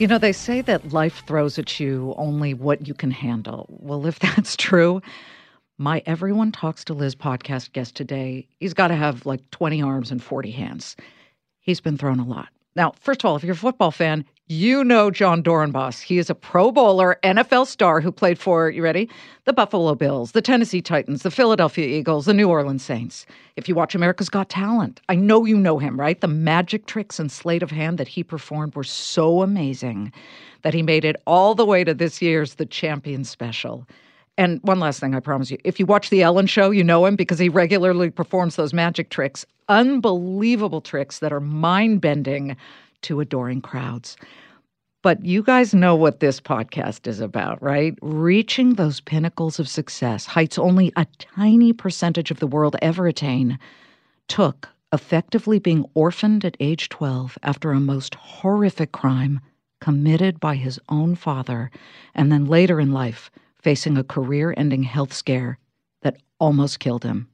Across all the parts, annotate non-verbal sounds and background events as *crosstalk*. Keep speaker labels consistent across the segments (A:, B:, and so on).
A: You know, they say that life throws at you only what you can handle. Well, if *laughs* that's true, my Everyone Talks to Liz podcast guest today, he's got to have like 20 arms and 40 hands. He's been thrown a lot. Now, first of all, if you're a football fan, you know Jon Dorenbos. He is a Pro Bowler, NFL star who played for, you ready? The Buffalo Bills, the Tennessee Titans, the Philadelphia Eagles, the New Orleans Saints. If you watch America's Got Talent, I know you know him, right? The magic tricks and sleight of hand that he performed were so amazing that he made it all the way to this year's The Champion Special. And one last thing, I promise you. If you watch The Ellen Show, you know him because he regularly performs those magic tricks, unbelievable tricks that are mind bending to adoring crowds. But you guys know what this podcast is about, right? Reaching those pinnacles of success, heights only a tiny percentage of the world ever attain, took effectively being orphaned at age 12 after a most horrific crime committed by his own father, and then later in life, facing a career ending health scare that almost killed him.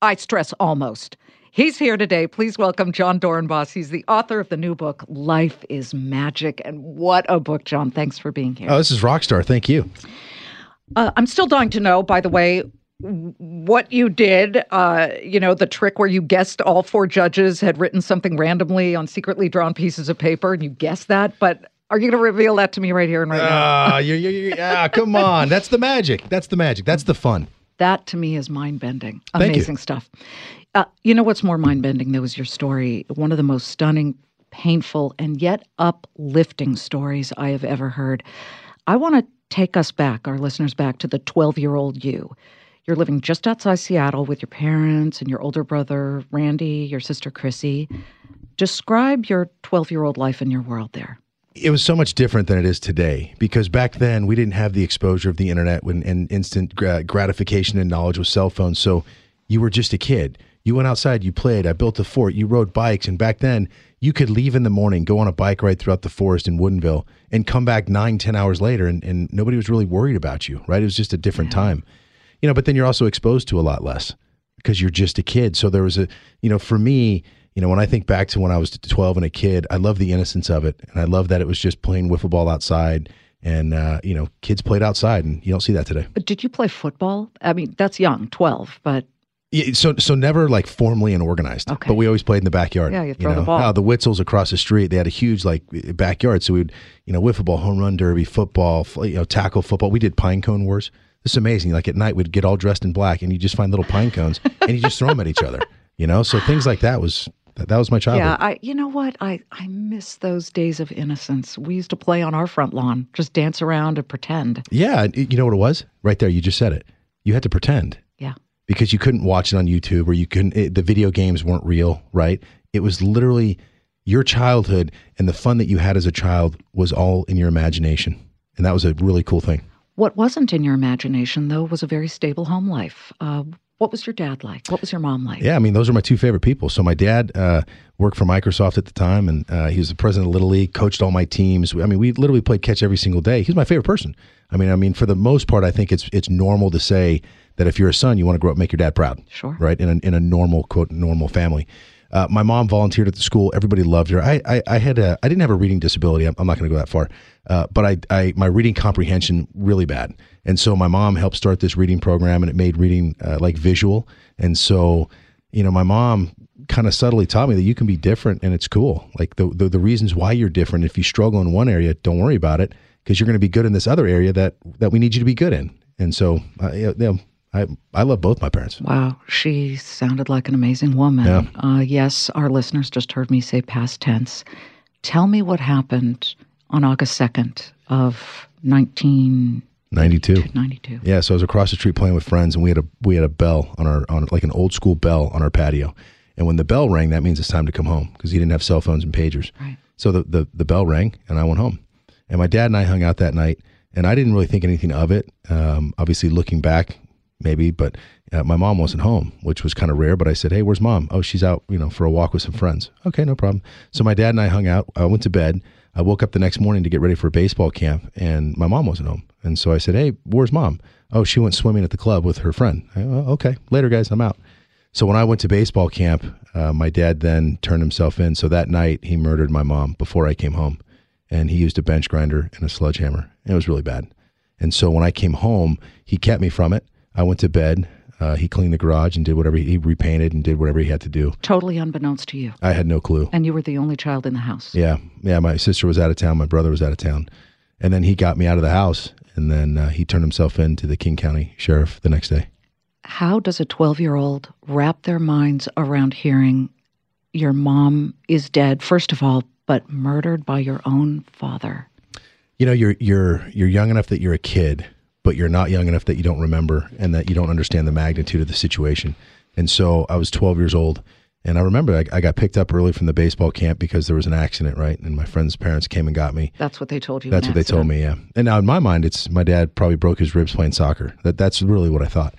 A: I stress almost. He's here today. Please welcome Jon Dorenbos. He's the author of the new book, Life is Magic. And what a book, John. Thanks for being here.
B: Oh, this is Rockstar. Thank you.
A: Uh, I'm still dying to know, by the way, what you did. Uh, you know, the trick where you guessed all four judges had written something randomly on secretly drawn pieces of paper and you guessed that. But are you going to reveal that to me right here and right now?
B: Ah, you you you ah, come on. That's the magic. That's the magic. That's the fun.
A: That to me is mind bending. Amazing stuff. Uh, you know what's more mind bending, though, is your story. One of the most stunning, painful, and yet uplifting stories I have ever heard. I want to take us back, our listeners back to the 12 year old you. You're living just outside Seattle with your parents and your older brother, Randy, your sister, Chrissy. Describe your 12 year old life in your world there.
B: It was so much different than it is today because back then we didn't have the exposure of the internet when, and instant gratification and knowledge with cell phones. So you were just a kid. You went outside, you played. I built a fort. You rode bikes, and back then you could leave in the morning, go on a bike ride throughout the forest in Woodinville, and come back nine, ten hours later, and, and nobody was really worried about you. Right? It was just a different time, you know. But then you're also exposed to a lot less because you're just a kid. So there was a, you know, for me, you know, when I think back to when I was 12 and a kid, I love the innocence of it, and I love that it was just playing wiffle ball outside, and uh, you know, kids played outside, and you don't see that today.
A: But did you play football? I mean, that's young, 12, but
B: Yeah, so so never like formally and organized,
A: Okay.
B: but we always played in the backyard.
A: Yeah, you throw the
B: know?
A: ball.
B: Oh, the Witzels across the street, they had a huge like backyard, so we'd you know wiffle ball, home run derby, football, you know tackle football. We did pine cone wars. This is amazing. Like at night, we'd get all dressed in black, and you just find little pine cones, and you just throw them at each other. You know, so things like that was that, that was my childhood.
A: Yeah, I you know what? I I miss those days of innocence. We used to play on our front lawn, just dance around and pretend.
B: Yeah, you know what it was? Right there, you just said it. You had to pretend
A: Yeah.
B: because you couldn't watch it on YouTube or you couldn't. It, the video games weren't real, right? It was literally your childhood and the fun that you had as a child was all in your imagination, and that was a really cool thing.
A: What wasn't in your imagination though was a very stable home life. Uh, what was your dad like? What was your mom like?
B: Yeah, I mean, those are my two favorite people. So my dad uh, worked for Microsoft at the time, and uh, he was the president of Little League, coached all my teams. I mean, we literally played catch every single day. He's my favorite person. I mean, I mean, for the most part, I think it's it's normal to say that if you're a son, you want to grow up, make your dad proud.
A: Sure.
B: Right in a, in a normal quote normal family. Uh, my mom volunteered at the school. Everybody loved her. I I, I had a I didn't have a reading disability. I'm, I'm not going to go that far, uh, but I I my reading comprehension really bad, and so my mom helped start this reading program, and it made reading uh, like visual. And so, you know, my mom kind of subtly taught me that you can be different, and it's cool. Like the the, the reasons why you're different. If you struggle in one area, don't worry about it because you're going to be good in this other area that that we need you to be good in. And so, uh, yeah, yeah, I I love both my parents.
A: Wow, she sounded like an amazing woman.
B: Yeah.
A: Uh, yes, our listeners just heard me say past tense. Tell me what happened on August 2nd of 1992.
B: Ninety two. Yeah, so I was across the street playing with friends, and we had a we had a bell on our on like an old school bell on our patio, and when the bell rang, that means it's time to come home because he didn't have cell phones and pagers.
A: Right.
B: So the, the the bell rang, and I went home, and my dad and I hung out that night, and I didn't really think anything of it. Um, obviously, looking back, maybe, but uh, my mom wasn't home, which was kind of rare. But I said, "Hey, where's mom? Oh, she's out, you know, for a walk with some friends." Okay, no problem. So my dad and I hung out. I went to bed. I woke up the next morning to get ready for baseball camp, and my mom wasn't home. And so I said, "Hey, where's mom?" Oh, she went swimming at the club with her friend. I, oh, okay, later, guys. I'm out. So when I went to baseball camp, uh, my dad then turned himself in. So that night, he murdered my mom before I came home, and he used a bench grinder and a sledgehammer. It was really bad. And so when I came home, he kept me from it. I went to bed. Uh, he cleaned the garage and did whatever he, he repainted and did whatever he had to do.
A: Totally unbeknownst to you.
B: I had no clue.
A: And you were the only child in the house.
B: Yeah, yeah. My sister was out of town. My brother was out of town, and then he got me out of the house. And then uh, he turned himself in to the King County Sheriff the next day.
A: How does a 12 year old wrap their minds around hearing your mom is dead, first of all, but murdered by your own father?
B: you know you're you're you're young enough that you're a kid but you're not young enough that you don't remember and that you don't understand the magnitude of the situation. And so i was 12 years old and i remember I, I got picked up early from the baseball camp because there was an accident right? And my friend's parents came and got me.
A: That's what they told you.
B: that's what they told me yeah. And now in my mind it's my dad probably broke his ribs playing soccer. That that's really what i thought.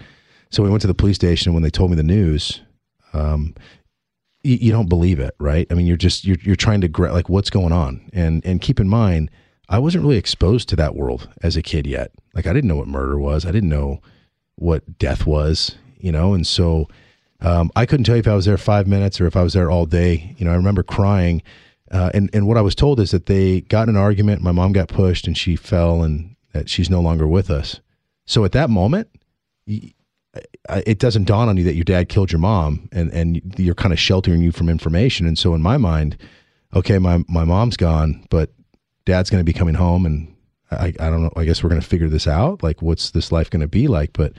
B: So we went to the police station. When they told me the news um, you, you don't believe it, right? I mean, you're just you're you're trying to like what's going on, and and keep in mind, I wasn't really exposed to that world as a kid yet. Like I didn't know what murder was, I didn't know what death was, you know, and so um, I couldn't tell you if I was there five minutes or if I was there all day. You know, I remember crying, uh, and and what I was told is that they got in an argument. My mom got pushed and she fell, and that she's no longer with us. So at that moment, it doesn't dawn on you that your dad killed your mom and and you're kind of sheltering you from information and so in my mind okay my my mom's gone but dad's going to be coming home and I I don't know I guess we're going to figure this out like what's this life going to be like but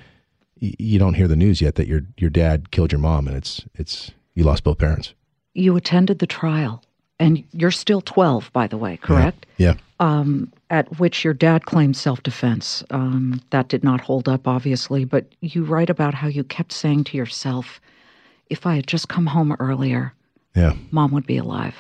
B: y- you don't hear the news yet that your your dad killed your mom and it's it's you lost both parents
A: You attended the trial, and you're still 12, by the way, correct?
B: yeah
A: Um, at which your dad claimed self defense. Um, that did not hold up, obviously, but you write about how you kept saying to yourself, if I had just come home earlier,
B: yeah
A: mom would be alive.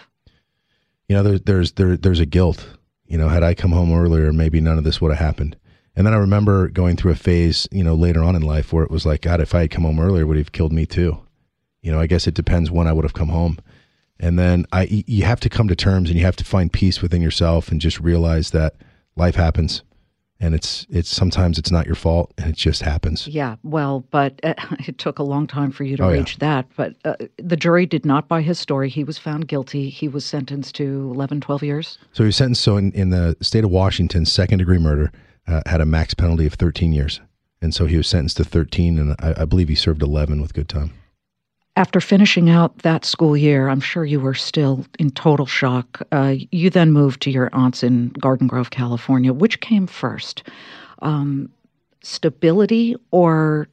B: you know there, there's there there's a guilt you know had i come home earlier maybe none of this would have happened. And then i remember going through a phase you know later on in life where it was like god if i had come home earlier would have killed me too. You know i guess it depends when i would have come home. And then I, you have to come to terms and you have to find peace within yourself and just realize that life happens and it's it's sometimes it's not your fault and it just happens
A: Yeah, well, but uh, *laughs* it took a long time for you to
B: Oh, yeah.
A: reach that. But uh, the jury did not buy his story. He was found guilty. He was sentenced to 11, 12 years.
B: so he was sentenced so in, in the state of washington second degree murder uh, had a max penalty of 13 years and so he was sentenced to 13 and I, I believe he served 11 with good time
A: After finishing out that school year, I'm sure you were still in total shock. Uh, you then moved to your aunt's in Garden Grove, California. Which came first? Um, stability or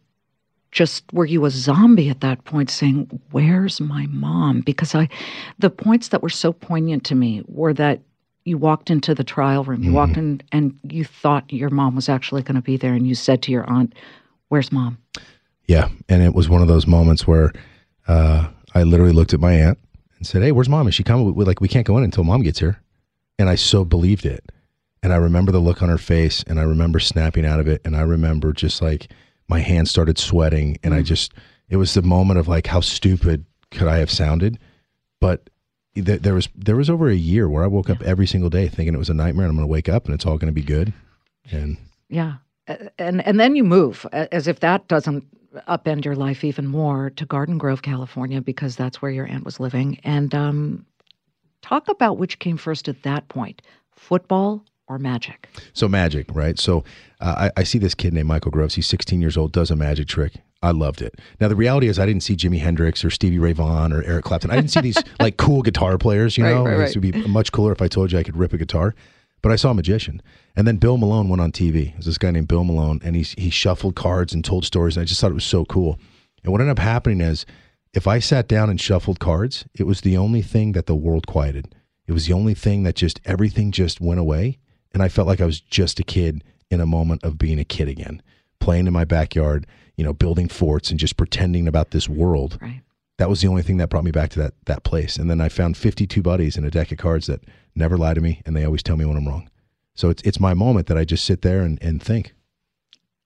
A: just were you a zombie at that point saying, Where's my mom? Because I, the points that were so poignant to me were that you walked into the trial room, you walked in and you thought your mom was actually going to be there, and you said to your aunt, Where's mom?
B: Yeah, and it was one of those moments where uh, I literally looked at my aunt and said, "Hey, where's mom? Is she coming? We, like, we can't go in until mom gets here." And I so believed it, and I remember the look on her face, and I remember snapping out of it, and I remember just like my hands started sweating, and I just it was the moment of like, how stupid could I have sounded? But th- there was there was over a year where I woke up every single day thinking it was a nightmare, and I'm going to wake up and it's all going to be good, and
A: Yeah. And and then you move as if that doesn't upend your life even more to Garden Grove, California, because that's where your aunt was living. And um, talk about which came first at that point: football or magic.
B: So magic, right? So uh, I, I see this kid named Michael Groves. He's 16 years old, does a magic trick. I loved it. Now the reality is, I didn't see Jimi Hendrix or Stevie Ray Vaughan or Eric Clapton. I didn't see these *laughs* like cool guitar players. You
A: Right,
B: know,
A: right,
B: it would be much cooler if I told you I could rip a guitar. But I saw a magician. And then Bill Malone went on TV. There's this guy named Bill Malone, and he he shuffled cards and told stories. And I just thought it was so cool. And what ended up happening is, if I sat down and shuffled cards, it was the only thing that the world quieted. It was the only thing that just everything just went away, and I felt like I was just a kid in a moment of being a kid again, playing in my backyard, you know, building forts and just pretending about this world
A: Right.
B: That was the only thing that brought me back to that that place. And then I found 52 buddies in a deck of cards that never lie to me, and they always tell me when I'm wrong. So it's it's my moment that I just sit there and, and think.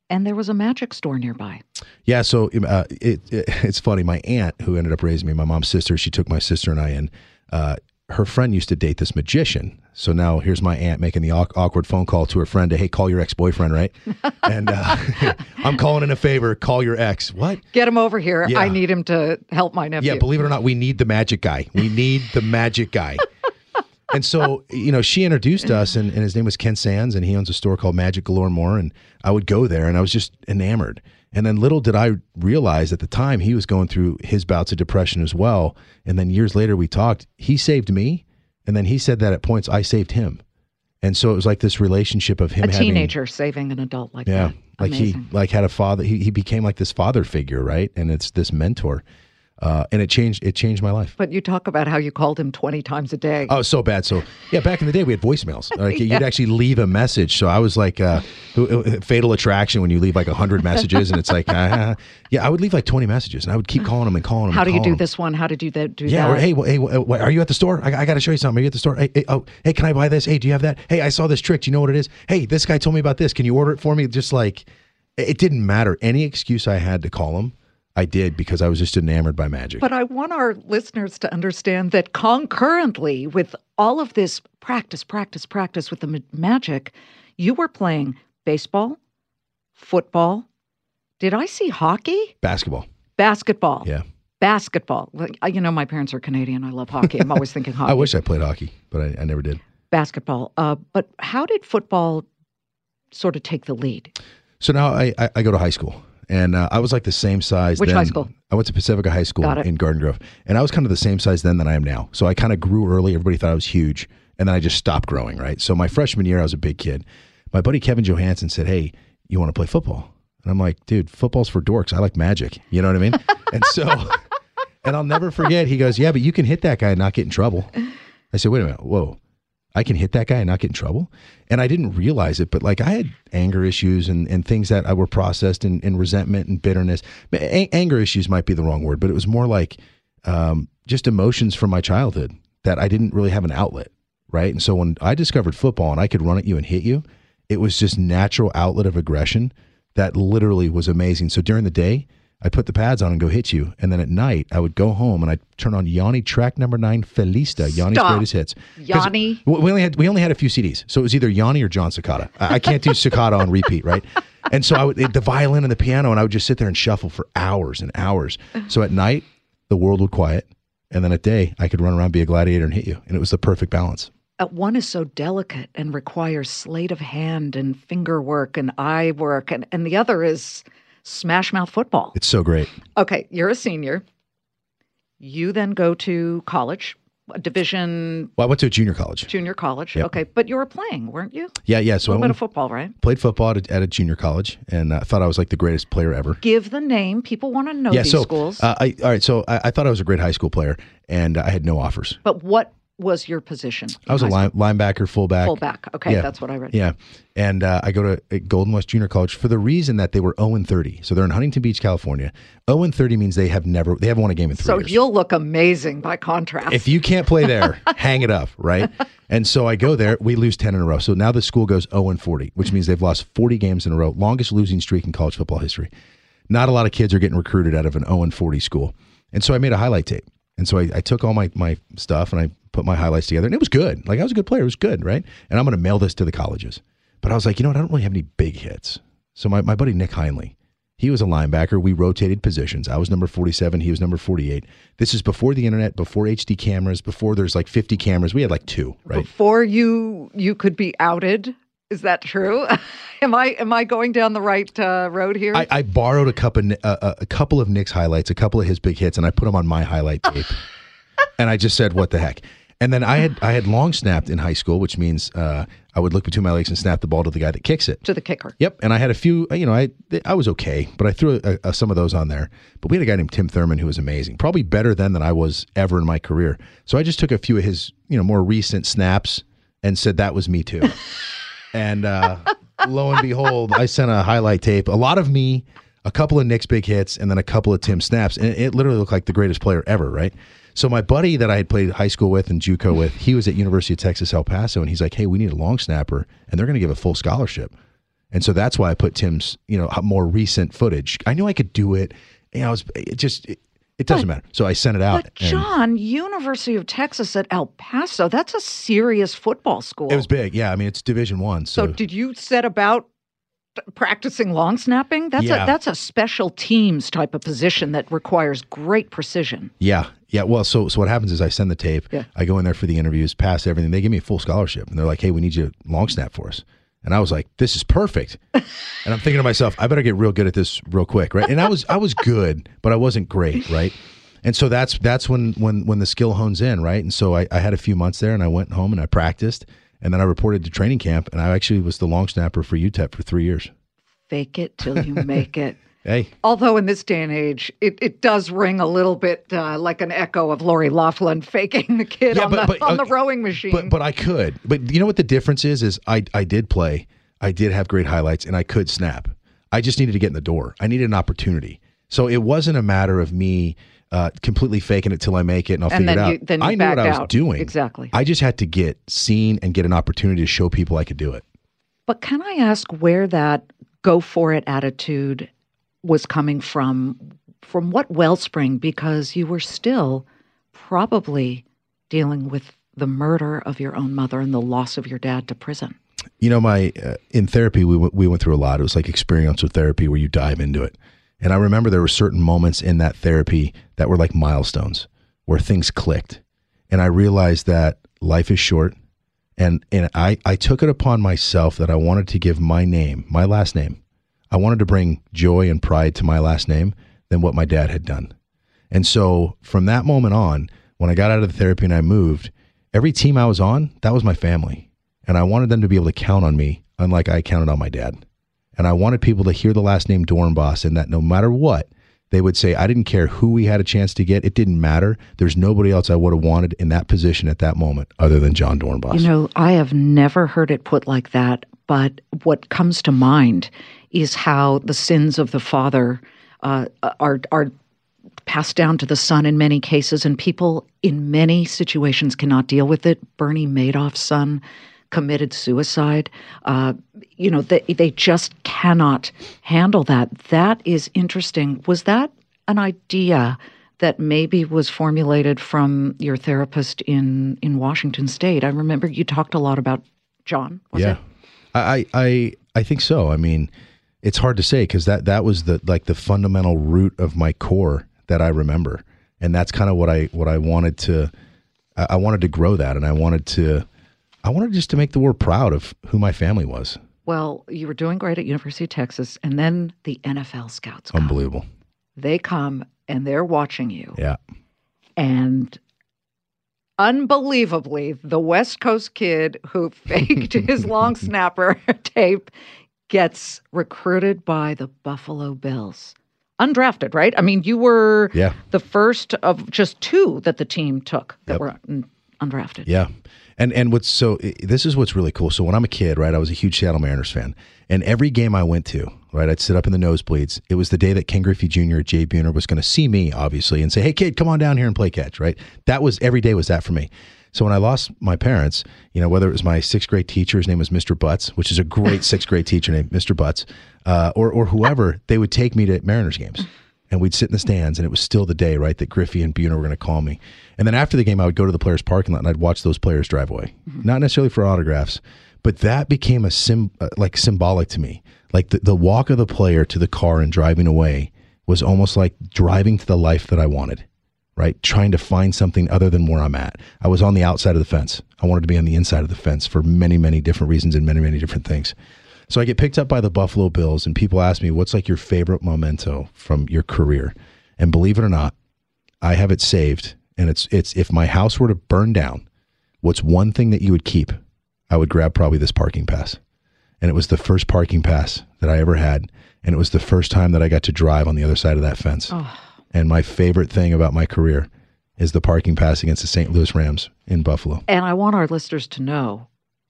A: And there was a magic store nearby.
B: Yeah, so uh, it, it *laughs* it's funny. My aunt, who ended up raising me, my mom's sister, she took my sister and I in. Uh, her friend used to date this magician. So now here's my aunt making the awk- awkward phone call to her friend to, hey, call your ex boyfriend, right? *laughs* and uh, *laughs* I'm calling in a favor. Call your ex. What?
A: Get him over here.
B: Yeah.
A: I need him to help my nephew.
B: Yeah, believe it or not, we need the magic guy. We need the magic guy. *laughs* and so, you know, she introduced us, and, and his name was Ken Sands, and he owns a store called Magic Galore More. And I would go there, and I was just enamored. And then little did I realize at the time he was going through his bouts of depression as well. And then years later, we talked. He saved me, and then he said that at points I saved him. And so it was like this relationship of him having
A: a
B: having
A: teenager saving an adult like
B: yeah,
A: that.
B: like
A: Amazing.
B: he like had a father. He he became like this father figure, right? And it's this mentor, uh, and it changed it changed my life.
A: But you talk about how you called him 20 times a day.
B: Oh, so bad. So yeah, back in the day, we had voicemails. *laughs* Like you'd actually leave a message. So I was like, uh, Fatal Attraction when you leave like hundred messages, and it's like, uh, yeah, I would leave like twenty messages, and I would keep calling them and calling them.
A: how do you do
B: them.
A: this one? How did you that, do that?
B: Yeah,
A: that?
B: or hey, well, hey, well, uh, are you at the store? I, I got to show you something. Are you at the store? Hey, hey, oh, hey, can I buy this? Hey, do you have that? Hey, I saw this trick. Do you know what it is? Hey, this guy told me about this. Can you order it for me? Just like it didn't matter. Any excuse I had to call him, I did because I was just enamored by magic.
A: But I want our listeners to understand that concurrently with all of this practice, practice, practice with the ma- magic, you were playing baseball, football. Did I see hockey?
B: Basketball.
A: Basketball.
B: Yeah.
A: Basketball. Uh, You know, my parents are Canadian. I love hockey. I'm always thinking *laughs* hockey.
B: I wish I played hockey, but I, I never did.
A: basketball. Uh, but how did football sort of take the lead?
B: So now I, I, I go to high school, and uh, I was like the same size.
A: Which
B: then.
A: high school?
B: I went to Pacifica High School in Garden Grove, and I was kind of the same size then that I am now. So I kind of grew early. Everybody thought I was huge, and then I just stopped growing. Right. So my freshman year, I was a big kid. My buddy Kevin Johansson said, "Hey, you want to play football?" And I'm like, "Dude, football's for dorks. I like magic. You know what I mean?" *laughs* and so, and I'll never forget. He goes, "Yeah, but you can hit that guy and not get in trouble." I said, "Wait a minute, whoa." I can hit that guy and not get in trouble. And I didn't realize it, but like I had anger issues and, and things that I were processed in, in resentment and bitterness. A- anger issues might be the wrong word, but it was more like um, just emotions from my childhood that I didn't really have an outlet. Right. And so when I discovered football and I could run at you and hit you, it was just natural outlet of aggression that literally was amazing. So during the day, I put the pads on and go hit you. And then at night, I would go home and I'd turn on Yanni track number nine, Felitsa, Yanni's
A: Stop.
B: greatest hits.
A: Yanni?
B: we we only had we only had a few CDs, so it was either Yanni or Jon Secada. I, I can't do *laughs* Secada on repeat, right? And so I would the violin and the piano, and I would just sit there and shuffle for hours and hours. *sighs* So at night, the world would quiet, and then at day, I could run around, be a gladiator, and hit you, and it was the perfect balance.
A: Uh, one is so delicate and requires sleight of hand and finger work and eye work, and, and the other is smash mouth football.
B: It's so great.
A: Okay, you're a senior. You then go to college, a division
B: Well, I went to a junior college.
A: junior college.
B: Yep.
A: Okay, but you were playing, weren't you?
B: Yeah, yeah. So
A: a
B: I went,
A: of football, right?
B: played football at a, at a junior college, and uh, thought I was like the greatest player ever.
A: Give the name. People want to know
B: yeah.
A: these
B: So
A: schools.
B: uh, I all right. So I, I thought I was a great high school player, and I had no offers.
A: but what was your position?
B: I was a line, linebacker, fullback.
A: fullback. Okay,
B: Yeah.
A: that's what I read.
B: Yeah. And uh, I go to uh, Golden West Junior College for the reason that they were 0 and 30. So they're in Huntington Beach, California. 0 and 30 means they have never they haven't won a game in three
A: So
B: years.
A: you'll look amazing by contrast.
B: if you can't play there, *laughs* hang it up, right? And so I go there, we lose 10 in a row. So now the school goes 0 and 40, which means they've lost 40 games in a row, longest losing streak in college football history. Not a lot of kids are getting recruited out of an 0 and 40 school. And so I made a highlight tape. And so I, I took all my, my stuff and I put my highlights together. And it was good. Like I was a good player. It was good, right? And I'm going to mail this to the colleges. But I was like, you know what? I don't really have any big hits. So my, my buddy Nick Heinley, he was a linebacker. We rotated positions. I was number 47. He was number 48. This is before the internet, before HD cameras, before there's like 50 cameras. We had like two, right?
A: Before you you could be outed. Is that true? *laughs* am I am I going down the right uh, road here?
B: I, I borrowed a couple, of, uh, a couple of Nick's highlights, a couple of his big hits, and I put them on my highlight tape. *laughs* and I just said, "What the heck?" And then I had I had long snapped in high school, which means uh, I would look between my legs and snap the ball to the guy that kicks it.
A: To the kicker.
B: Yep, and I had a few. You know, I I was okay, but I threw a, a, some of those on there. But we had a guy named Tim Thurman who was amazing, probably better then than I was ever in my career. So I just took a few of his you know more recent snaps and said that was me too. *laughs* and uh, lo and behold, I sent a highlight tape, a lot of me, a couple of Nick's big hits, and then a couple of Tim snaps, and it literally looked like the greatest player ever, right? So my buddy that I had played high school with and JUCO with, he was at University of Texas El Paso, and he's like, "Hey, we need a long snapper, and they're going to give a full scholarship." And so that's why I put Tim's, you know, more recent footage. I knew I could do it. And I was it just it, it doesn't matter. So I sent it out.
A: But John, University of Texas at El Paso, that's a serious football school.
B: it was big. Yeah, I mean it's Division One.
A: so
B: So,
A: did you set about practicing long snapping? That's
B: Yeah.
A: a that's a special teams type of position that requires great precision.
B: yeah, yeah. Well, so so what happens is I send the tape.
A: Yeah.
B: I go in there for the interviews, pass everything. They give me a full scholarship, and they're like, "Hey, we need you long snap for us." And I was like, "This is perfect." *laughs* and I'm thinking to myself, "I better get real good at this real quick, right?" And I was I was good, but I wasn't great, right? And so that's that's when when when the skill hones in, right? And so I, I had a few months there, and I went home and I practiced, and then I reported to training camp, and I actually was the long snapper for UTEP for three years.
A: Fake it till you make it.
B: Hey,
A: Although in this day and age, it, it does ring a little bit uh, like an echo of Lori Loughlin *laughs* faking the kid
B: Yeah,
A: on,
B: but-
A: the,
B: but,
A: on
B: uh,
A: the rowing machine.
B: But but I could. But you know what the difference is? Is I I did play. I did have great highlights, and I could snap. I just needed to get in the door. I needed an opportunity. So it wasn't a matter of me uh, completely faking it till I make it, and I'll
A: And
B: figure it out.
A: you
B: I knew what I was
A: out.
B: doing.
A: Exactly.
B: I just had to get seen and get an opportunity to show people I could do it.
A: But can I ask where that go for it attitude was coming from? From what wellspring? Because you were still probably dealing with the murder of your own mother and the loss of your dad to prison.
B: you know my uh, in therapy we went, we went through a lot it was like experiential therapy where you dive into it and i remember there were certain moments in that therapy that were like milestones where things clicked and i realized that life is short and and i i took it upon myself that i wanted to give my name my last name i wanted to bring joy and pride to my last name than what my dad had done and so from that moment on, when I got out of the therapy and I moved, every team I was on, that was my family. And I wanted them to be able to count on me, unlike I counted on my dad. And I wanted people to hear the last name Dorenbos and that no matter what, they would say, I didn't care who we had a chance to get. It didn't matter. There's nobody else I would have wanted in that position at that moment other than Jon Dorenbos.
A: You know, I have never heard it put like that, but what comes to mind is how the sins of the father uh, are are passed down to the son in many cases, and people in many situations cannot deal with it. Bernie Madoff's son committed suicide. Uh, you know, they they just cannot handle that. That is interesting. Was that an idea? That maybe was formulated from your therapist in in Washington State. I remember you talked a lot about John. Was
B: yeah,
A: it?
B: I, I I think so. I mean, it's hard to say because that that was the like the fundamental root of my core that I remember, and that's kind of what I what I wanted to. I, I wanted to grow that, and I wanted to. I wanted just to make the world proud of who my family was.
A: Well, you were doing great at University of Texas, and then the NFL scouts come.
B: Unbelievable.
A: They come and they're watching you,
B: Yeah.
A: and unbelievably, the West Coast kid who *laughs* faked his long *laughs* snapper *laughs* tape gets recruited by the Buffalo Bills. Undrafted, right? I mean, you were
B: Yeah.
A: the first of just two that the team took that
B: Yep.
A: were undrafted.
B: Yeah. And and what's so this is what's really cool. So when I'm a kid, right, I was a huge Seattle Mariners fan, and every game I went to, right, I'd sit up in the nosebleeds. It was the day that Ken Griffey Jr. at Jay Buhner was going to see me, obviously, and say, "Hey, kid, come on down here and play catch." Right. That was every day was that for me. So when I lost my parents, you know, whether it was my sixth grade teacher, his name was Mr. Butts, which is a great *laughs* sixth grade teacher named Mr. Butts, uh, or or whoever, they would take me to Mariners games and we'd sit in the stands and it was still the day right that griffey and buhner were going to call me and then after the game i would go to the players parking lot and i'd watch those players drive away not necessarily for autographs but that became a sim uh, like symbolic to me like the, the walk of the player to the car and driving away was almost like driving to the life that i wanted right trying to find something other than where i'm at i was on the outside of the fence i wanted to be on the inside of the fence for many many different reasons and many many different things so I get picked up by the Buffalo Bills, and people ask me, "What's like your favorite memento from your career?" And believe it or not, I have it saved. And it's it's if my house were to burn down, what's one thing that you would keep? I would grab probably this parking pass. And it was the first parking pass that I ever had. And it was the first time that I got to drive on the other side of that fence. Oh. And my favorite thing about my career is the parking pass against the St. Louis Rams in Buffalo.
A: And I want our listeners to know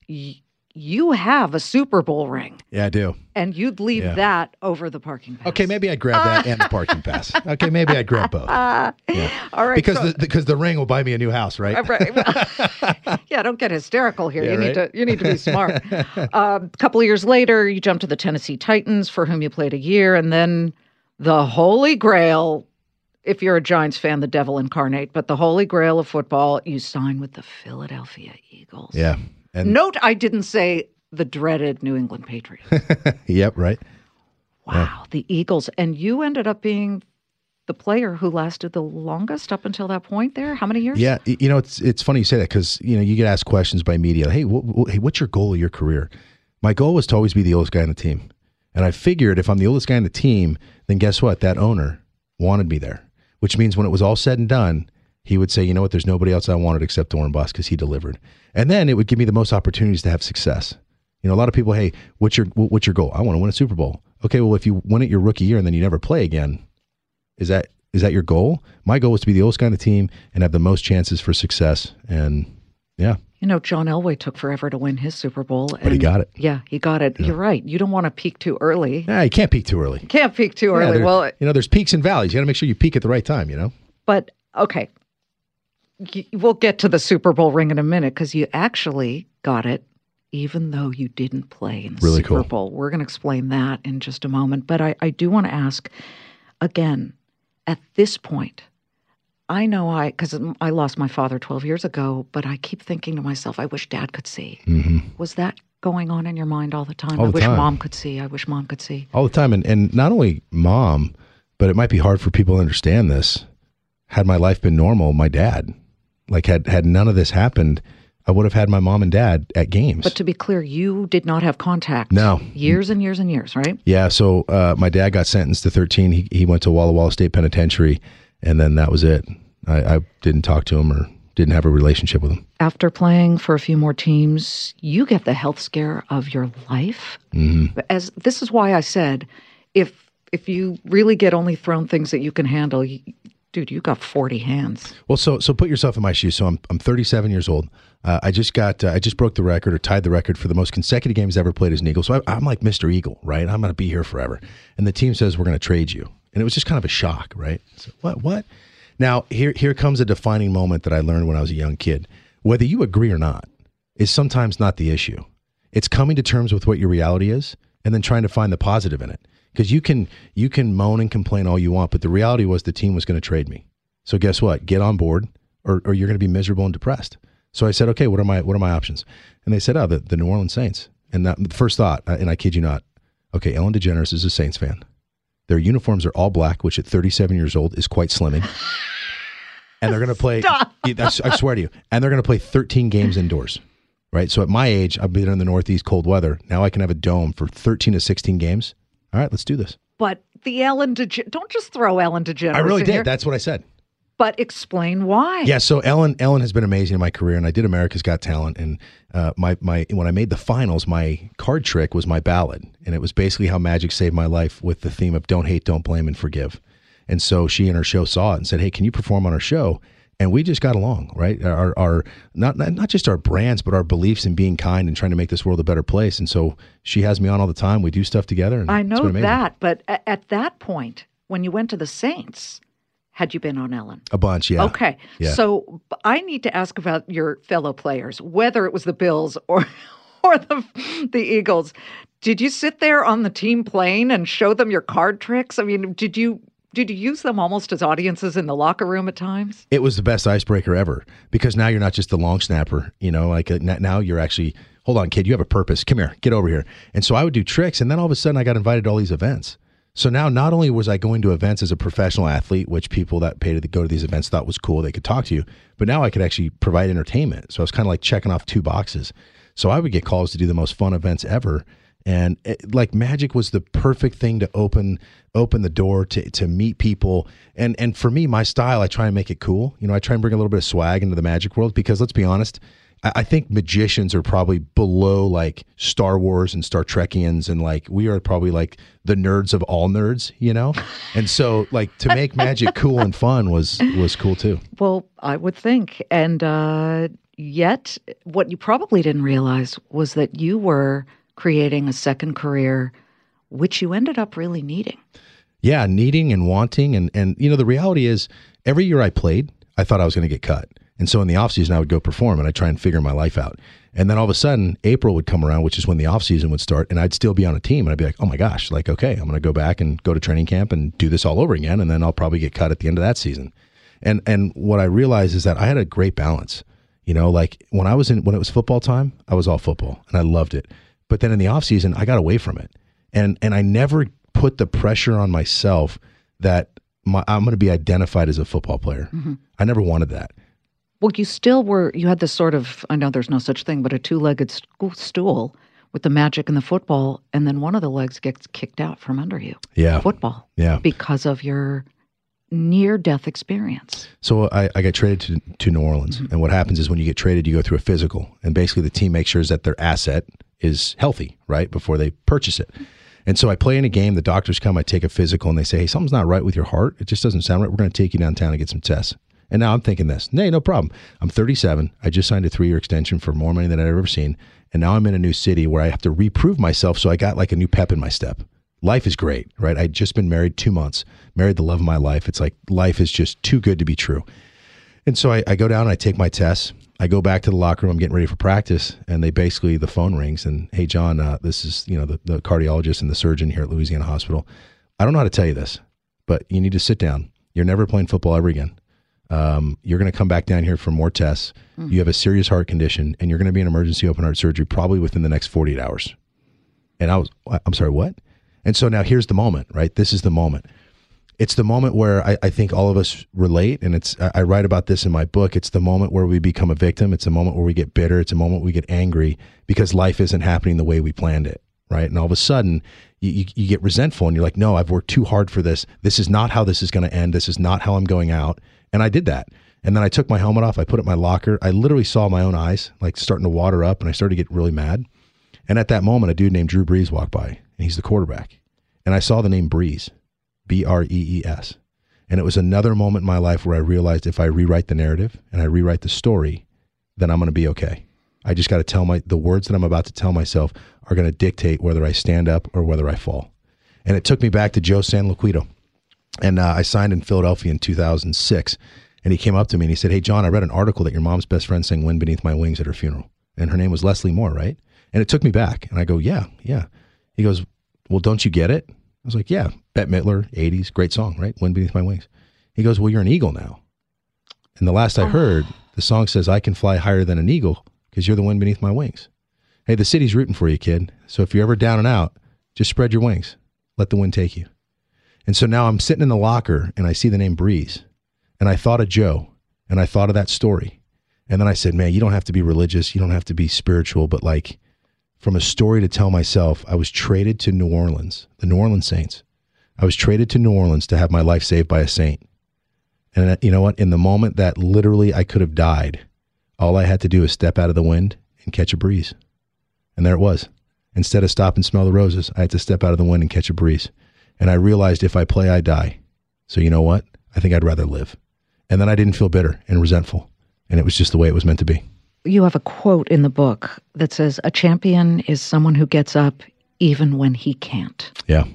A: y- you have a Super Bowl ring,
B: Yeah, I do.
A: and you'd leave
B: Yeah.
A: that over the parking pass.
B: Okay, maybe I'd grab that and the parking pass. *laughs* Okay, maybe I'd grab both. *laughs* Yeah.
A: All right.
B: Because
A: so-
B: the, because the ring will buy me a new house, right?
A: Right. *laughs* yeah, don't get hysterical here.
B: Yeah,
A: you need to you need to be smart. um, a couple of years later, you jump to the Tennessee Titans, for whom you played a year, and then the Holy Grail. If you're a Giants fan, the devil incarnate, but the Holy Grail of football, you sign with the Philadelphia Eagles.
B: Yeah. And
A: Note, I didn't say the dreaded New England Patriots. *laughs*
B: yep, right.
A: Wow, the Eagles, and you ended up being the player who lasted the longest up until that point. There, how many years?
B: Yeah, you know it's it's funny you say that because you know you get asked questions by media. Hey, wh- wh- hey, what's your goal of your career? My goal was to always be the oldest guy on the team, and I figured if I'm the oldest guy on the team, then guess what? That owner wanted me there, which means when it was all said and done, he would say, you know what? There's nobody else I wanted except Dorenbos because he delivered, and then it would give me the most opportunities to have success. You know, a lot of people, hey, what's your what's your goal? I want to win a Super Bowl. Okay, well, if you win it your rookie year and then you never play again, is that is that your goal? My goal was to be the oldest guy on the team and have the most chances for success. And yeah,
A: You know, John Elway took forever to win his Super Bowl.
B: But he got it.
A: Yeah, he got it. You're right. You don't want to peak too early.
B: nah, you can't peak too early.
A: Can't peak too
B: Yeah,
A: early. well,
B: you know, there's peaks and valleys. You got to make sure you peak at the right time. You know,
A: but okay. We'll get to the Super Bowl ring in a minute because you actually got it, even though you didn't play in the
B: Really
A: Super
B: cool.
A: Bowl. We're going to explain that in just a moment. But I, I do want to ask again at this point, I know I, because I lost my father 12 years ago, but I keep thinking to myself, I wish dad could see. Was that going on in your mind all the time?
B: Mm-hmm. All
A: I
B: the
A: wish
B: time.
A: mom could see. I wish mom could see.
B: all the time. And and not only mom, but it might be hard for people to understand this. Had my life been normal, my dad, like had had none of this happened, I would have had my mom and dad at games.
A: But to be clear, you did not have contact.
B: No.
A: Years and years and years, right?
B: Yeah, so uh, my dad got sentenced to 13. He, he went to Walla Walla State Penitentiary, and then that was it. I, I didn't talk to him or didn't have a relationship with him.
A: After playing for a few more teams, you get the health scare of your life. Mm-hmm. As this is why I said, if if you really get only thrown things that you can handle, you, dude, you got forty hands.
B: Well, so so put yourself in my shoes. So I'm I'm 37 years old. Uh, I just got uh, I just broke the record or tied the record for the most consecutive games ever played as an Eagle. So I, I'm like Mr. Eagle, right? I'm going to be here forever. And the team says we're going to trade you, and it was just kind of a shock, right? So what what? Now here here comes a defining moment that I learned when I was a young kid. Whether you agree or not is sometimes not the issue. It's coming to terms with what your reality is, and then trying to find the positive in it. Because you can you can moan and complain all you want, but the reality was the team was going to trade me. So guess what? Get on board, or, or you're going to be miserable and depressed. So I said, okay, what are my what are my options? And they said, oh, the, the New Orleans Saints. And that the first thought, and I kid you not, okay, Ellen DeGeneres is a Saints fan. Their uniforms are all black, which at 37 years old is quite slimming. and they're going to play. *laughs* I swear to you, and they're going to play 13 games indoors. Right. So at my age, I've been in the Northeast cold weather. Now I can have a dome for 13 to 16 games. All right, let's do this.
A: But the Ellen DeGeneres, don't just throw Ellen DeGeneres.
B: I really did.
A: here,
B: That's what I said.
A: but explain why.
B: Yeah, so Ellen Ellen has been amazing in my career, and I did America's Got Talent, and uh, my my when I made the finals, my card trick was my ballad, and it was basically how magic saved my life with the theme of "Don't hate, don't blame, and forgive." And so she and her show saw it and said, "Hey, can you perform on our show?" And we just got along, right? Our, our not not just our brands, but our beliefs in being kind and trying to make this world a better place. And so she has me on all the time. We do stuff together. And
A: I know that. But at that point, when you went to the Saints, had you been on Ellen?
B: a bunch, yeah.
A: Okay.
B: Yeah.
A: So I need to ask about your fellow players, whether it was the Bills or *laughs* or the the Eagles. Did you sit there on the team plane and show them your card tricks? I mean, did you did you use them almost as audiences in the locker room at times?
B: it was the best icebreaker ever because now you're not just the long snapper, you know, like uh, now you're actually, hold on, kid, you have a purpose. Come here, get over here. And so I would do tricks. And then all of a sudden I got invited to all these events. So now not only was I going to events as a professional athlete, which people that paid to go to these events thought was cool, they could talk to you, but now I could actually provide entertainment. So I was kind of like checking off two boxes. So I would get calls to do the most fun events ever. And it, like magic was the perfect thing to open open the door to to meet people. And and for me, my style, I try and make it cool. You know, I try and bring a little bit of swag into the magic world because let's be honest, I, I think magicians are probably below like Star Wars and Star Trekians, and like we are probably like the nerds of all nerds, you know. And so, like to make magic cool and fun was was cool too.
A: Well, I would think. And uh, yet, what you probably didn't realize was that you were creating a second career, which you ended up really needing.
B: Yeah, needing and wanting, and and you know the reality is, every year I played, I thought I was going to get cut, and so in the offseason I would go perform and I would try and figure my life out. And then all of a sudden, April would come around, which is when the offseason would start, and I'd still be on a team. And I'd be like, oh my gosh, like, okay, I'm going to go back and go to training camp and do this all over again. And then I'll probably get cut at the end of that season. And and what I realized is that I had a great balance. You know, like when I was in when it was football time, I was all football and I loved it. But then in the offseason, I got away from it. And and I never put the pressure on myself that my, I'm going to be identified as a football player. Mm-hmm. I never wanted that.
A: Well, you still were, you had this sort of, I know there's no such thing, but a two legged stool with the magic and the football. And then one of the legs gets kicked out from under you.
B: Yeah.
A: Football.
B: Yeah.
A: Because of your near death experience.
B: So I, I got traded to, to New Orleans. Mm-hmm. And what happens is when you get traded, you go through a physical. And basically, the team makes sure that their asset is healthy, right, before they purchase it. And so I play in a game. The doctors come, I take a physical, and they say, hey, something's not right with your heart. It just doesn't sound right. We're going to take you downtown and get some tests. And now I'm thinking this, nay, no problem. I'm 37. I just signed a three year extension for more money than I've ever seen. And now I'm in a new city where I have to reprove myself. So I got like a new pep in my step. Life is great, right? I'd just been married two months, married the love of my life. It's like life is just too good to be true. And so I, I go down and I take my tests. I go back to the locker room. I'm getting ready for practice, and they basically the phone rings and hey, John, uh, this is you know the, the cardiologist and the surgeon here at Louisiana Hospital. I don't know how to tell you this, but you need to sit down. You're never playing football ever again. Um, you're going to come back down here for more tests. You have a serious heart condition, and you're going to be in emergency open heart surgery probably within the next 48 hours. And I was, I'm sorry, what? And so now here's the moment, right? This is the moment. It's the moment where I, I think all of us relate, and it's I I write about this in my book. It's the moment where we become a victim. It's a moment where we get bitter. It's a moment we get angry because life isn't happening the way we planned it, right? And all of a sudden, you, you, you get resentful, and you're like, "No, I've worked too hard for this. This is not how this is going to end. This is not how I'm going out." And I did that. And then I took my helmet off. I put it in my locker. I literally saw my own eyes like starting to water up, and I started to get really mad. And at that moment, a dude named Drew Brees walked by, and he's the quarterback. And I saw the name Brees, B R E E S. And it was another moment in my life where I realized if I rewrite the narrative and I rewrite the story, then I'm going to be okay. I just got to tell my the words that I'm about to tell myself are going to dictate whether I stand up or whether I fall. And it took me back to Joe San Loquido. And uh, I signed in Philadelphia in 2006. And he came up to me and he said, Hey, John, I read an article that your mom's best friend sang Wind Beneath My Wings at her funeral. And her name was Leslie Moore, right? And it took me back. And I go, Yeah, yeah. He goes, Well, don't you get it? I was like, Yeah, Bette Midler, 80s, great song, right? Wind Beneath My Wings. He goes, Well, you're an eagle now. And the last I heard, ah. the song says, I can fly higher than an eagle because you're the wind beneath my wings. Hey, the city's rooting for you, kid. So if you're ever down and out, just spread your wings. Let the wind take you. And so now I'm sitting in the locker and I see the name Brees. And I thought of Joe and I thought of that story. And then I said, man, you don't have to be religious. You don't have to be spiritual. But like from a story to tell myself, I was traded to New Orleans, the New Orleans Saints. I was traded to New Orleans to have my life saved by a saint. And you know what? In the moment that literally I could have died, all I had to do is step out of the wind and catch a breeze. And there it was. Instead of stop and smell the roses, I had to step out of the wind and catch a breeze. And I realized if I play, I die. So you know what? I think I'd rather live. And then I didn't feel bitter and resentful. And it was just the way it was meant to be.
A: You have a quote in the book that says, A champion is someone who gets up even when he can't.
B: Yeah.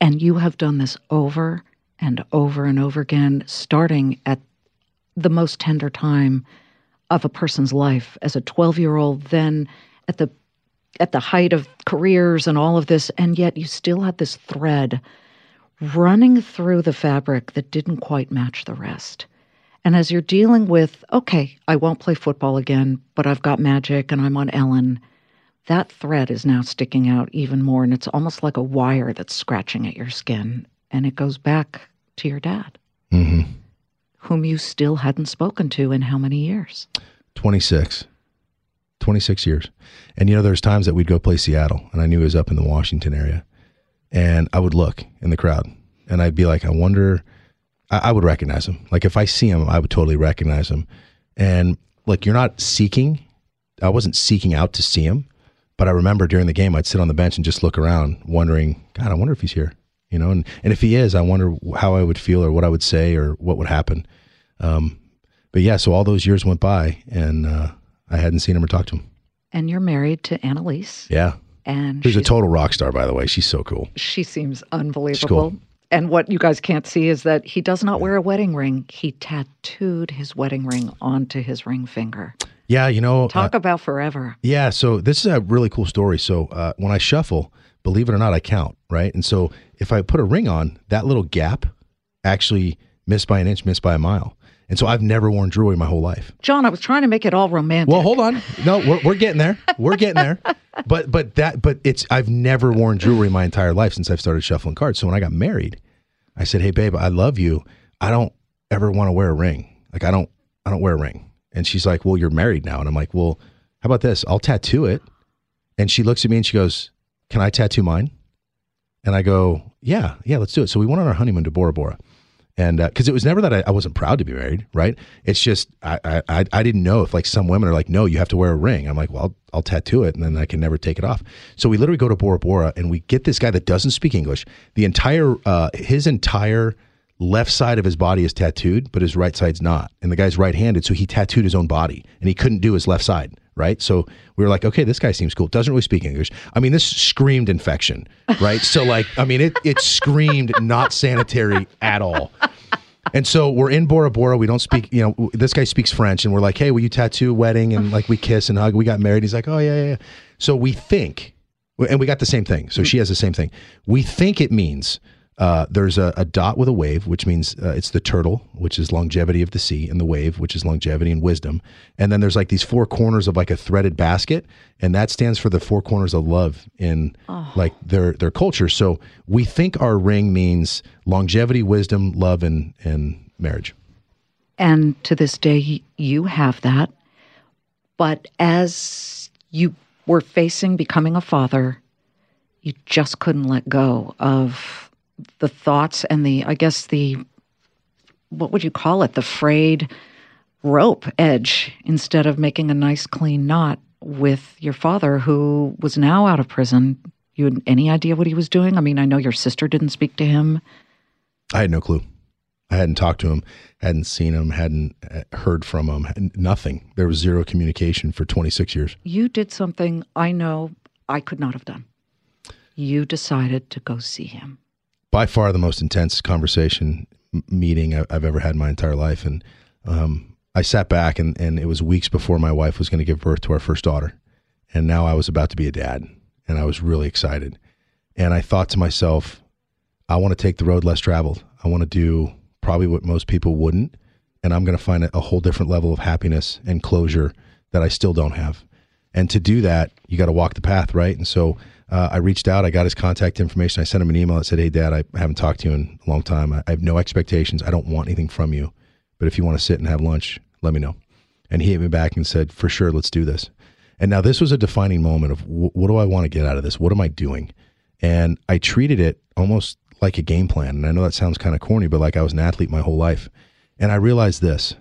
A: And you have done this over and over and over again, starting at the most tender time of a person's life as a 12 year old, then at the at the height of careers and all of this, and yet you still had this thread running through the fabric that didn't quite match the rest. And as you're dealing with, okay, I won't play football again, but I've got magic and I'm on Ellen, that thread is now sticking out even more. And it's almost like a wire that's scratching at your skin. And it goes back to your dad,
B: hmm
A: whom you still hadn't spoken to in how many years?
B: 26. 26 years. And you know, there's times that we'd go play Seattle and I knew he was up in the Washington area. And I would look in the crowd and I'd be like, I wonder, I, I would recognize him. Like if I see him, I would totally recognize him. And like you're not seeking. I wasn't seeking out to see him, but I remember during the game I'd sit on the bench and just look around, wondering, God, I wonder if he's here. You know, and, and if he is, I wonder how I would feel or what I would say or what would happen. Um, but yeah, so all those years went by, and uh, I hadn't seen him or talked to him.
A: And you're married to Annalise.
B: Yeah,
A: And
B: who's a total rock star, by the way. She's so cool.
A: she seems unbelievable.
B: cool.
A: And what you guys can't see is that he does not wear a wedding ring. He tattooed his wedding ring onto his ring finger.
B: Yeah, you know, uh,
A: Talk about forever.
B: Yeah, so this is a really cool story. So uh, when I shuffle, believe it or not, I count, right? And so if I put a ring on, that little gap actually missed by an inch, missed by a mile. And so I've never worn jewelry my whole life.
A: Jon, I was trying to make it all romantic.
B: Well, hold on. No, we're, we're getting there. We're getting there. *laughs* But but that but it's I've never worn jewelry my entire life since I've started shuffling cards. So when I got married, I said, "Hey babe, I love you. I don't ever want to wear a ring. Like I don't I don't wear a ring." And she's like, "Well, you're married now." And I'm like, "Well, how about this? I'll tattoo it." And she looks at me and she goes, "Can I tattoo mine?" And I go, "Yeah, yeah, let's do it." So we went on our honeymoon to Bora Bora and because it was never that I, I wasn't proud to be married, right? It's just I, I I I didn't know if like some women are like, no, you have to wear a ring. I'm like, well, I'll, I'll tattoo it, and then I can never take it off. So we literally go to Bora Bora, and we get this guy that doesn't speak English. The entire uh, his entire left side of his body is tattooed, but his right side's not. And the guy's right-handed, so he tattooed his own body, and he couldn't do his left side. Right, so we were like, okay, this guy seems cool. Doesn't really speak English. I mean, this screamed infection, right? so like, I mean, it it screamed not sanitary at all. And so we're in Bora Bora. We don't speak, you know, this guy speaks French and we're like, hey, will you tattoo wedding? And like we kiss and hug. We got married. He's like, oh, yeah, yeah, yeah. So we think, and we got the same thing. So she has the same thing. We think it means uh, there's a, a dot with a wave, which means uh, it's the turtle, which is longevity of the sea, and the wave, which is longevity and wisdom. And then there's like these four corners of like a threaded basket, and that stands for the four corners of love in like their their culture. So we think our ring means longevity, wisdom, love, and and marriage.
A: And to this day, you have that. But as you were facing becoming a father, you just couldn't let go of the thoughts and the, I guess, the, what would you call it? The frayed rope edge instead of making a nice clean knot with your father who was now out of prison. You had any idea what he was doing? I mean, I know your sister didn't speak to him.
B: I had no clue. I hadn't talked to him, hadn't seen him, hadn't uh, heard from him, nothing. There was zero communication for 26 years.
A: You did something I know I could not have done. You decided to go see him.
B: By far the most intense conversation meeting I've ever had in my entire life. And um, I sat back, and, and it was weeks before my wife was going to give birth to our first daughter. And now I was about to be a dad, and I was really excited. And I thought to myself, I want to take the road less traveled. I want to do probably what most people wouldn't. And I'm going to find a whole different level of happiness and closure that I still don't have. And to do that, you got to walk the path, right? And so uh, I reached out. I got his contact information. I sent him an email that said, Hey, Dad, I haven't talked to you in a long time. I, have no expectations. I don't want anything from you. But if you want to sit and have lunch, let me know. And he hit me back and said, For sure, let's do this. And now this was a defining moment of wh- what do I want to get out of this? What am I doing? And I treated it almost like a game plan. And I know that sounds kind of corny, but like I was an athlete my whole life. And I realized this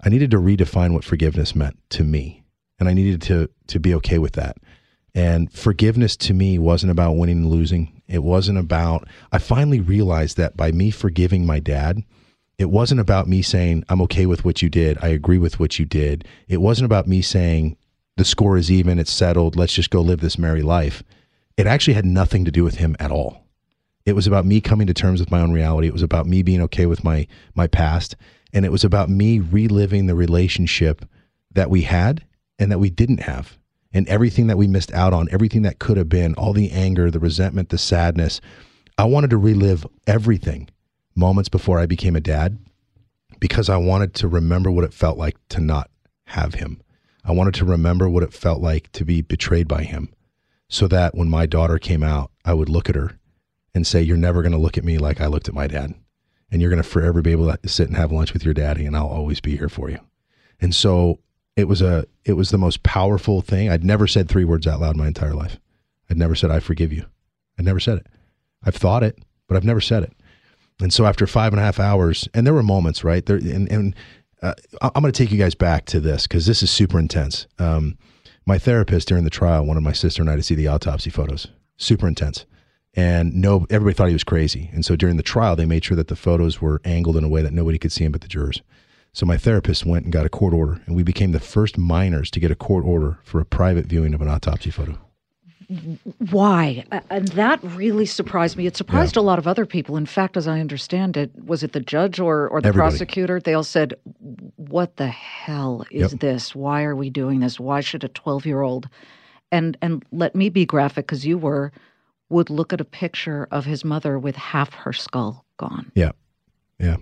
B: I needed to redefine what forgiveness meant to me. And I needed to, to be okay with that. And forgiveness to me wasn't about winning and losing. It wasn't about, I finally realized that by me forgiving my dad, it wasn't about me saying, I'm okay with what you did. I agree with what you did. It wasn't about me saying, the score is even, it's settled, let's just go live this merry life. It actually had nothing to do with him at all. It was about me coming to terms with my own reality. It was about me being okay with my my past, and it was about me reliving the relationship that we had and that we didn't have, and everything that we missed out on, everything that could have been, all the anger, the resentment, the sadness. I wanted to relive everything moments before I became a dad because I wanted to remember what it felt like to not have him. I wanted to remember what it felt like to be betrayed by him so that when my daughter came out, I would look at her and say, You're never going to look at me like I looked at my dad. And you're going to forever be able to sit and have lunch with your daddy, and I'll always be here for you. And so it was a it was the most powerful thing. I'd never said three words out loud my entire life. I'd never said I forgive you. I'd never said it. I've thought it, but I've never said it. And so after five and a half hours, and there were moments, right? There and, and uh, I- I'm going to take you guys back to this because this is super intense. Um, my therapist during the trial wanted my sister and I to see the autopsy photos. Super intense, and no, everybody thought he was crazy. And so during the trial, they made sure that the photos were angled in a way that nobody could see him but the jurors. So my therapist went and got a court order, and we became the first minors to get a court order for a private viewing of an autopsy photo.
A: Why? And that really surprised me. It surprised a lot of other people. In fact, as I understand it, was it the judge or, or the
B: Everybody.
A: prosecutor? They all said, What the hell is
B: Yep.
A: this? Why are we doing this? Why should a 12 year old? And, and let me be graphic because you were, would look at a picture of his mother with half her skull gone.
B: Yeah. Yeah.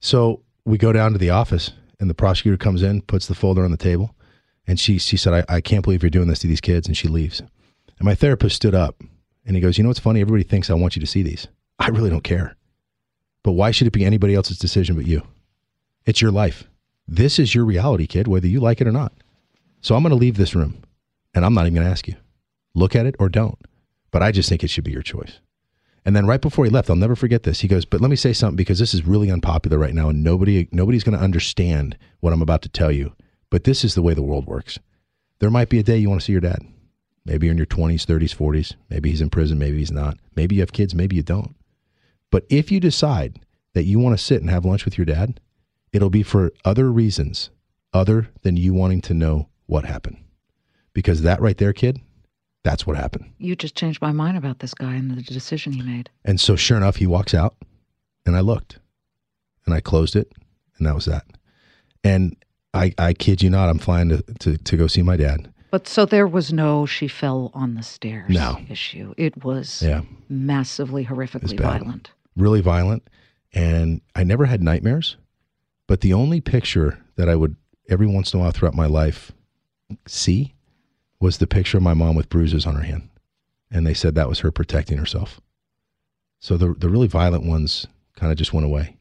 B: So we go down to the office and the prosecutor comes in, puts the folder on the table, and she she said, I, I can't believe you're doing this to these kids, and she leaves. And my therapist stood up and he goes, You know what's funny? Everybody thinks I want you to see these. I really don't care. But why should it be anybody else's decision but you? It's your life. This is your reality, kid, whether you like it or not. So I'm going to leave this room and I'm not even going to ask you. Look at it or don't. But I just think it should be your choice. And then right before he left, I'll never forget this. He goes, "But let me say something because this is really unpopular right now, and nobody nobody's going to understand what I'm about to tell you. But this is the way the world works. There might be a day you want to see your dad. Maybe you're in your 20s, 30s, 40s. Maybe he's in prison. Maybe he's not. Maybe you have kids. Maybe you don't. But if you decide that you want to sit and have lunch with your dad, it'll be for other reasons other than you wanting to know what happened. Because that right there, kid, that's what happened.
A: You just changed my mind about this guy and the decision he made.
B: And so, sure enough, he walks out, and I looked, and I closed it, and that was that. And I, I kid you not, I'm flying to, to, to go see my dad.
A: But so there was no she fell on the stairs
B: No.
A: issue. It was
B: Yeah,
A: massively, horrifically violent.
B: really violent. And I never had nightmares, but the only picture that I would every once in a while throughout my life see was the picture of my mom with bruises on her hand. And they said that was her protecting herself. So the, the really violent ones kind of just went away.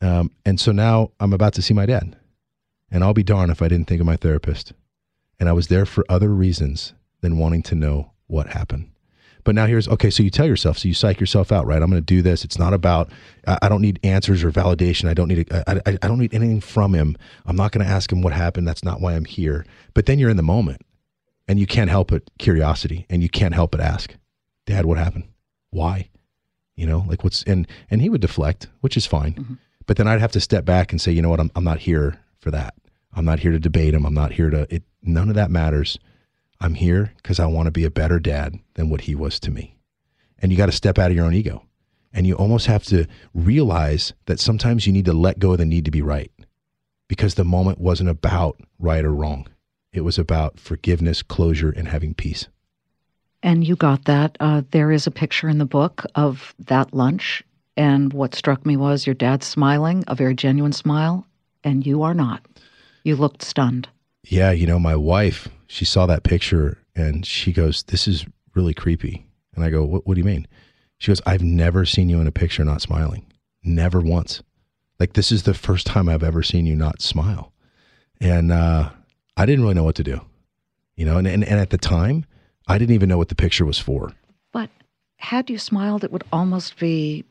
B: Um, and so now I'm about to see my dad. And I'll be darned if I didn't think of my therapist. And I was there for other reasons than wanting to know what happened. But now here's okay. So you tell yourself, so you psych yourself out, right? I'm going to do this. It's not about. I, I don't need answers or validation. I don't need. A, I, I, I don't need anything from him. I'm not going to ask him what happened. That's not why I'm here. But then you're in the moment, and you can't help but curiosity, and you can't help but ask, Dad, what happened? Why? You know, like what's and and he would deflect, which is fine. Mm-hmm. But then I'd have to step back and say, you know what? I'm I'm not here for that. I'm not here to debate him. I'm not here to. It none of that matters. I'm here because I want to be a better dad than what he was to me. And you got to step out of your own ego. And you almost have to realize that sometimes you need to let go of the need to be right because the moment wasn't about right or wrong. It was about forgiveness, closure, and having peace.
A: And you got that. Uh, there is a picture in the book of that lunch. And what struck me was your dad smiling, a very genuine smile, and you are not. You looked stunned.
B: Yeah, you know, my wife, she saw that picture and she goes, This is really creepy. And I go, What, what do you mean? She goes, I've never seen you in a picture not smiling. Never once. Like, this is the first time I've ever seen you not smile. And uh, I didn't really know what to do, you know, and, and, and at the time, I didn't even know what the picture was for.
A: But had you smiled, it would almost be,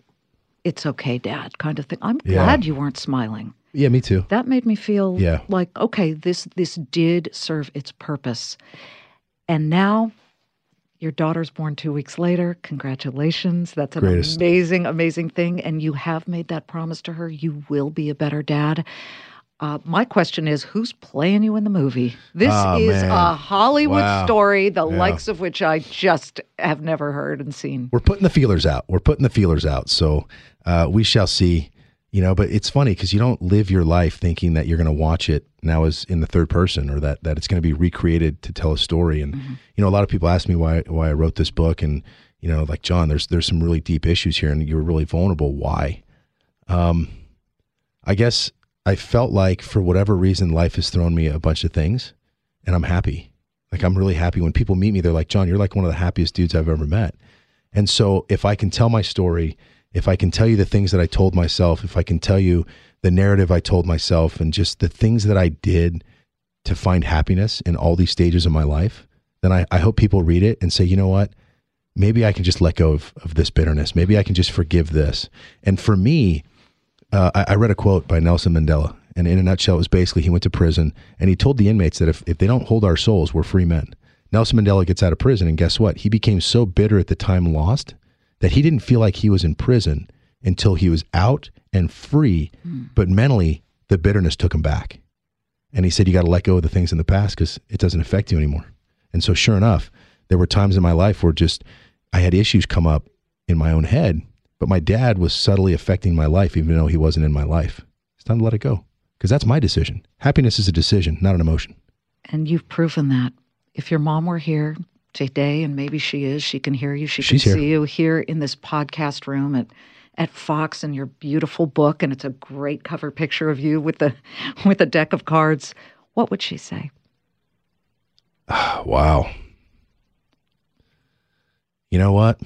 A: it's okay, dad, kind of thing. I'm
B: Yeah.
A: glad you weren't smiling.
B: Yeah, me too.
A: That made me feel
B: Yeah.
A: like, okay, this this did serve its purpose. And now your daughter's born two weeks later. Congratulations. That's an
B: Greatest.
A: amazing, amazing thing. And you have made that promise to her. You will be a better dad. Uh, my question is who's playing you in the movie? This
B: Oh,
A: is
B: man.
A: a Hollywood
B: Wow.
A: story, the
B: Yeah.
A: likes of which I just have never heard and seen.
B: we're putting the feelers out. We're putting the feelers out. So uh, we shall see. You know, but it's funny because you don't live your life thinking that you're going to watch it now as in the third person or that that it's going to be recreated to tell a story. And you know, a lot of people ask me why why I wrote this book, and you know, like Jon, there's there's some really deep issues here, and you were really vulnerable. Why? Um, I guess I felt like for whatever reason, life has thrown me a bunch of things, and I'm happy. Like I'm really happy when people meet me. They're like, Jon, you're like one of the happiest dudes I've ever met. And so if I can tell my story, if I can tell you the things that I told myself, if I can tell you the narrative I told myself, and just the things that I did to find happiness in all these stages of my life, then I, I hope people read it and say, you know what? Maybe I can just let go of, of this bitterness. Maybe I can just forgive this. And for me, uh, I, I read a quote by Nelson Mandela, And in a nutshell, it was basically he went to prison and he told the inmates that if, if they don't hold our souls, we're free men. Nelson Mandela gets out of prison, and guess what? He became so bitter at the time lost that he didn't feel like he was in prison until he was out and free. But mentally, the bitterness took him back. And he said, You got to let go of the things in the past because it doesn't affect you anymore. And so, sure enough, there were times in my life where just I had issues come up in my own head, but my dad was subtly affecting my life, even though he wasn't in my life. It's time to let it go because that's my decision. Happiness is a decision, not an emotion.
A: And you've proven that. If your mom were here today, and maybe she is, she can hear you. She
B: She's
A: can
B: here.
A: see you here in this podcast room at at Fox and your beautiful book, and it's a great cover picture of you with the *laughs* with a deck of cards. What would she say? *sighs*
B: Wow. You know what?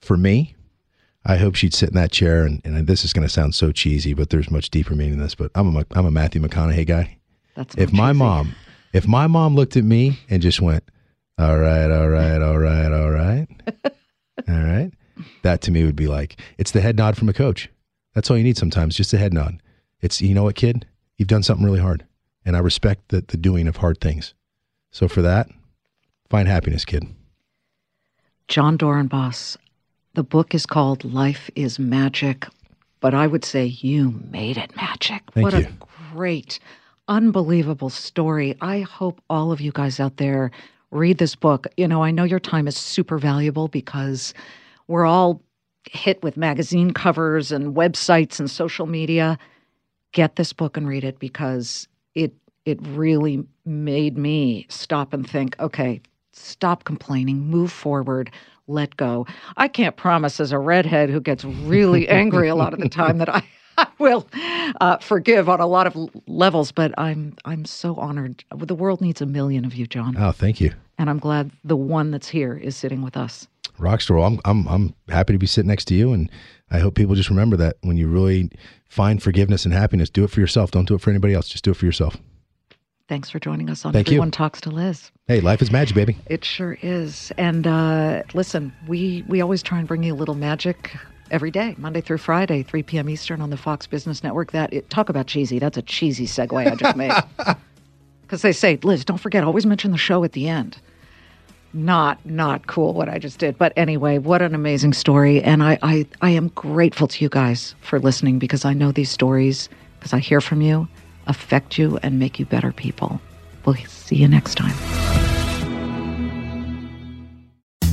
B: For me, I hope she'd sit in that chair, and, and this is going to sound so cheesy, but there's much deeper meaning in this. But I'm a I'm a Matthew McConaughey guy.
A: That's
B: If my
A: cheesy.
B: mom, if my mom looked at me and just went, "All right, all right, all right, all right, *laughs* all right," that to me would be like it's the head nod from a coach. That's all you need sometimes, just a head nod. It's you know what, kid, you've done something really hard, and I respect the the doing of hard things. So for that, find happiness, kid.
A: Jon Dorenbos, the book is called Life is Magic, but I would say you made it magic.
B: Thank
A: what
B: you.
A: a great, unbelievable story. I hope all of you guys out there read this book. You know, I know your time is super valuable because we're all hit with magazine covers and websites and social media. Get this book and read it because it it really made me stop and think, okay, stop complaining, move forward, let go. I can't promise as a redhead who gets really angry a lot of the time that I, *laughs* I will uh, forgive on a lot of l- levels, but I'm I'm so honored. The world needs a million of you, Jon,
B: Oh, thank you,
A: and I'm glad the one that's here is sitting with us.
B: Rockstar. Well, I'm I'm I'm happy to be sitting next to you, and I hope people just remember that when you really find forgiveness and happiness, do it for yourself. Don't do it for anybody else. Just do it for yourself.
A: Thanks for joining us on
B: Thank you.
A: Everyone Talks to Liz.
B: Hey, life is magic, baby.
A: It sure is. And uh, listen, we we always try and bring you a little magic every day, Monday through Friday, 3 p.m. Eastern on the Fox Business Network. That it, talk about cheesy. That's a cheesy segue I just made. *laughs* Because they say, Liz, don't forget, always mention the show at the end. Not not cool what I just did. But anyway, what an amazing story. And I, I, I am grateful to you guys for listening because I know these stories, because I hear from you, affect you and make you better people. We'll see you next time.